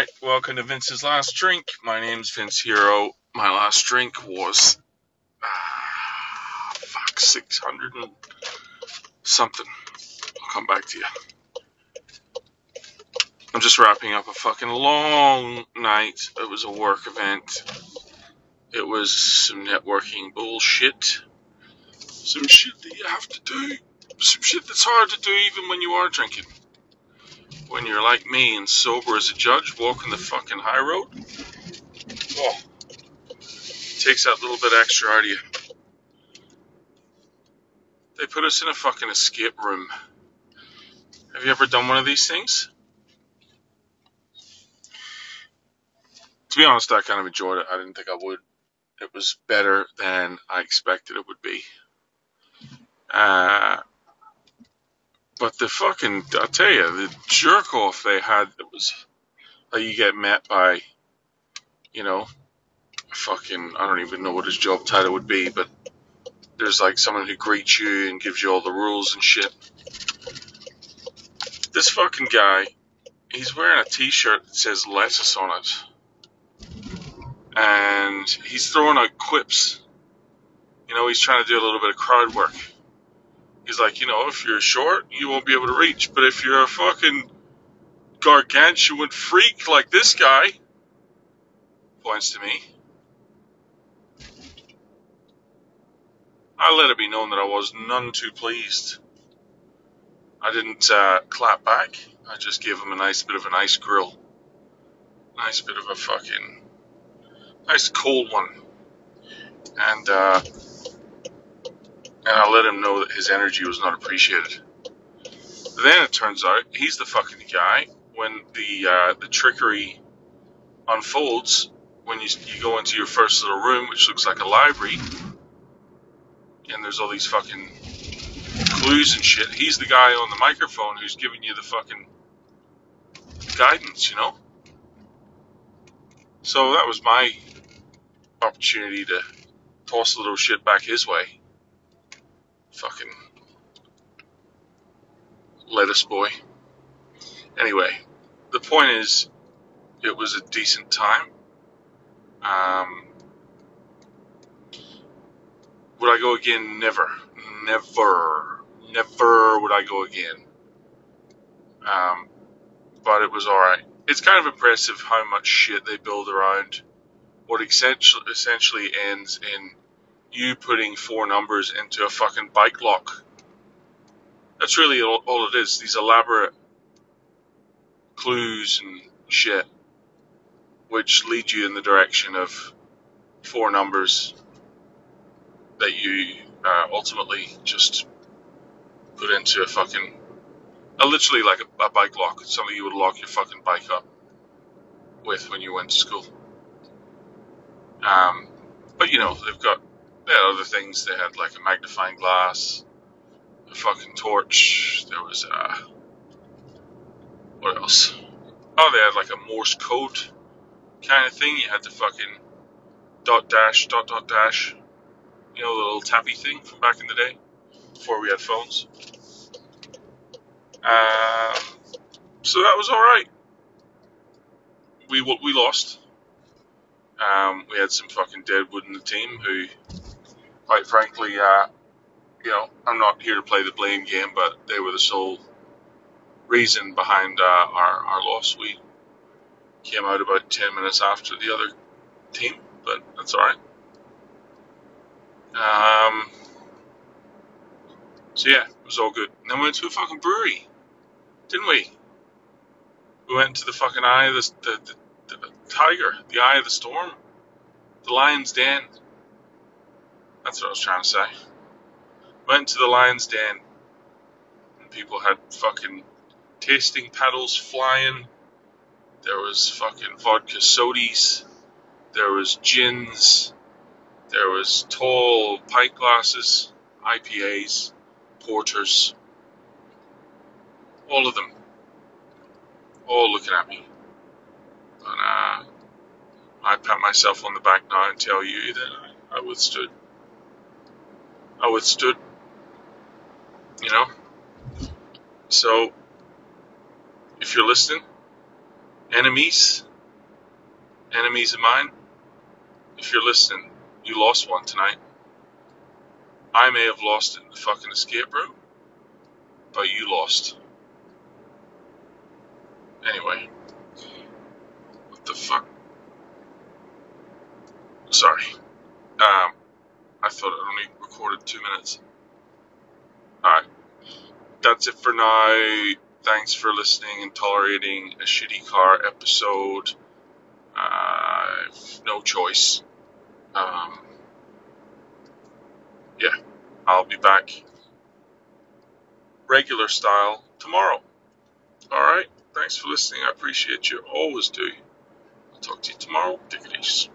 Alright, welcome to Vince's Last Drink. My name's Vince Hero. My last drink was. Ah, fuck, 600 and something. I'll come back to you. I'm just wrapping up a fucking long night. It was a work event. It was some networking bullshit. Some shit that you have to do. Some shit that's hard to do even when you are drinking when you're like me and sober as a judge walking the fucking high road, oh, takes that little bit extra out of you. They put us in a fucking escape room. Have you ever done one of these things? To be honest, I kind of enjoyed it. I didn't think I would. It was better than I expected it would be. Uh, but the fucking, I'll tell you, the jerk off they had, it was like you get met by, you know, fucking, I don't even know what his job title would be, but there's like someone who greets you and gives you all the rules and shit. This fucking guy, he's wearing a t shirt that says lettuce on it. And he's throwing out quips. You know, he's trying to do a little bit of crowd work. He's like, you know, if you're short, you won't be able to reach. But if you're a fucking gargantuan freak like this guy, points to me, I let it be known that I was none too pleased. I didn't uh, clap back. I just gave him a nice bit of an ice grill. Nice bit of a fucking nice cold one. And uh, and I let him know that his energy was not appreciated. Then it turns out he's the fucking guy when the uh, the trickery unfolds when you, you go into your first little room, which looks like a library, and there's all these fucking clues and shit. He's the guy on the microphone who's giving you the fucking guidance, you know. So that was my opportunity to toss a little shit back his way. Fucking lettuce boy. Anyway, the point is, it was a decent time. Um, would I go again? Never. Never. Never would I go again. Um, but it was alright. It's kind of impressive how much shit they build around what essentially, essentially ends in you putting four numbers into a fucking bike lock. That's really all, all it is. These elaborate clues and shit, which lead you in the direction of four numbers that you uh, ultimately just put into a fucking, uh, literally like a, a bike lock. It's something you would lock your fucking bike up with when you went to school. Um, but you know, they've got had other things. They had like a magnifying glass, a fucking torch. There was uh, what else? Oh, they had like a Morse code kind of thing. You had to fucking dot dash dot dot dash. You know the little tappy thing from back in the day before we had phones. Um, so that was all right. We we lost. Um, we had some fucking deadwood in the team who quite frankly, uh, you know, I'm not here to play the blame game, but they were the sole reason behind uh, our, our loss. We came out about 10 minutes after the other team, but that's all right. Um, so yeah, it was all good. And then we went to a fucking brewery, didn't we? We went to the fucking eye of the, the, the, the tiger, the eye of the storm, the lion's den. That's what I was trying to say. Went to the lion's den, and people had fucking tasting paddles flying. There was fucking vodka sodies. There was gins. There was tall pint glasses, IPAs, porters. All of them. All looking at me. And uh, I pat myself on the back now and tell you that I withstood I withstood. You know? So, if you're listening, enemies, enemies of mine, if you're listening, you lost one tonight. I may have lost it in the fucking escape room, but you lost. Anyway, what the fuck? Sorry. Um, I thought it only recorded two minutes. Alright. That's it for now. Thanks for listening and tolerating a shitty car episode. Uh, no choice. Um, yeah, I'll be back regular style tomorrow. Alright? Thanks for listening. I appreciate you. Always do. I'll talk to you tomorrow. Take.